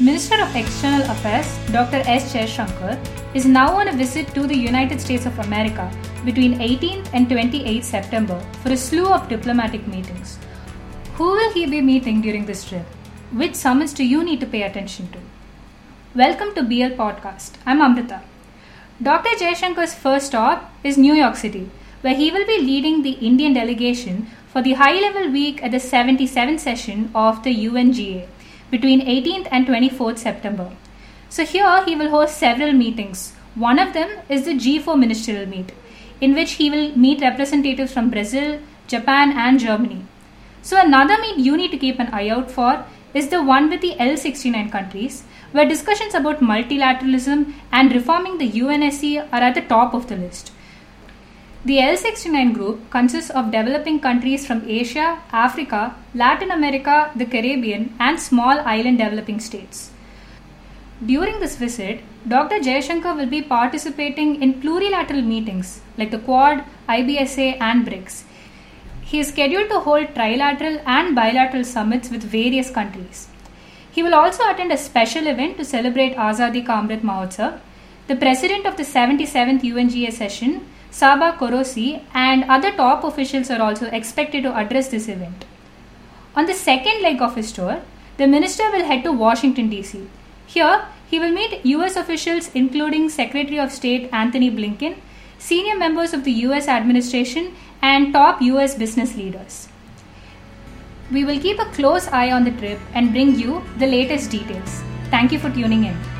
Minister of External Affairs Dr. S. Jaishankar is now on a visit to the United States of America between 18th and 28th September for a slew of diplomatic meetings. Who will he be meeting during this trip? Which summits do you need to pay attention to? Welcome to BL Podcast. I'm Amrita. Dr. Jaishankar's first stop is New York City, where he will be leading the Indian delegation for the high level week at the 77th session of the UNGA between 18th and 24th September. So, here he will host several meetings. One of them is the G4 ministerial meet, in which he will meet representatives from Brazil, Japan, and Germany. So, another meet you need to keep an eye out for is the one with the L69 countries, where discussions about multilateralism and reforming the UNSC are at the top of the list. The L69 group consists of developing countries from Asia, Africa, Latin America, the Caribbean, and small island developing states. During this visit, Dr. Jaishankar will be participating in plurilateral meetings like the Quad, IBSA, and BRICS. He is scheduled to hold trilateral and bilateral summits with various countries. He will also attend a special event to celebrate Azadi Ka Mahotsav. The president of the 77th UNGA session Csaba Kőrösi, and other top officials are also expected to address this event. On the second leg of his tour, the minister will head to Washington, D.C. Here, he will meet US officials including Secretary of State Antony Blinken, senior members of the US administration, and top US business leaders. We will keep a close eye on the trip and bring you the latest details. Thank you for tuning in.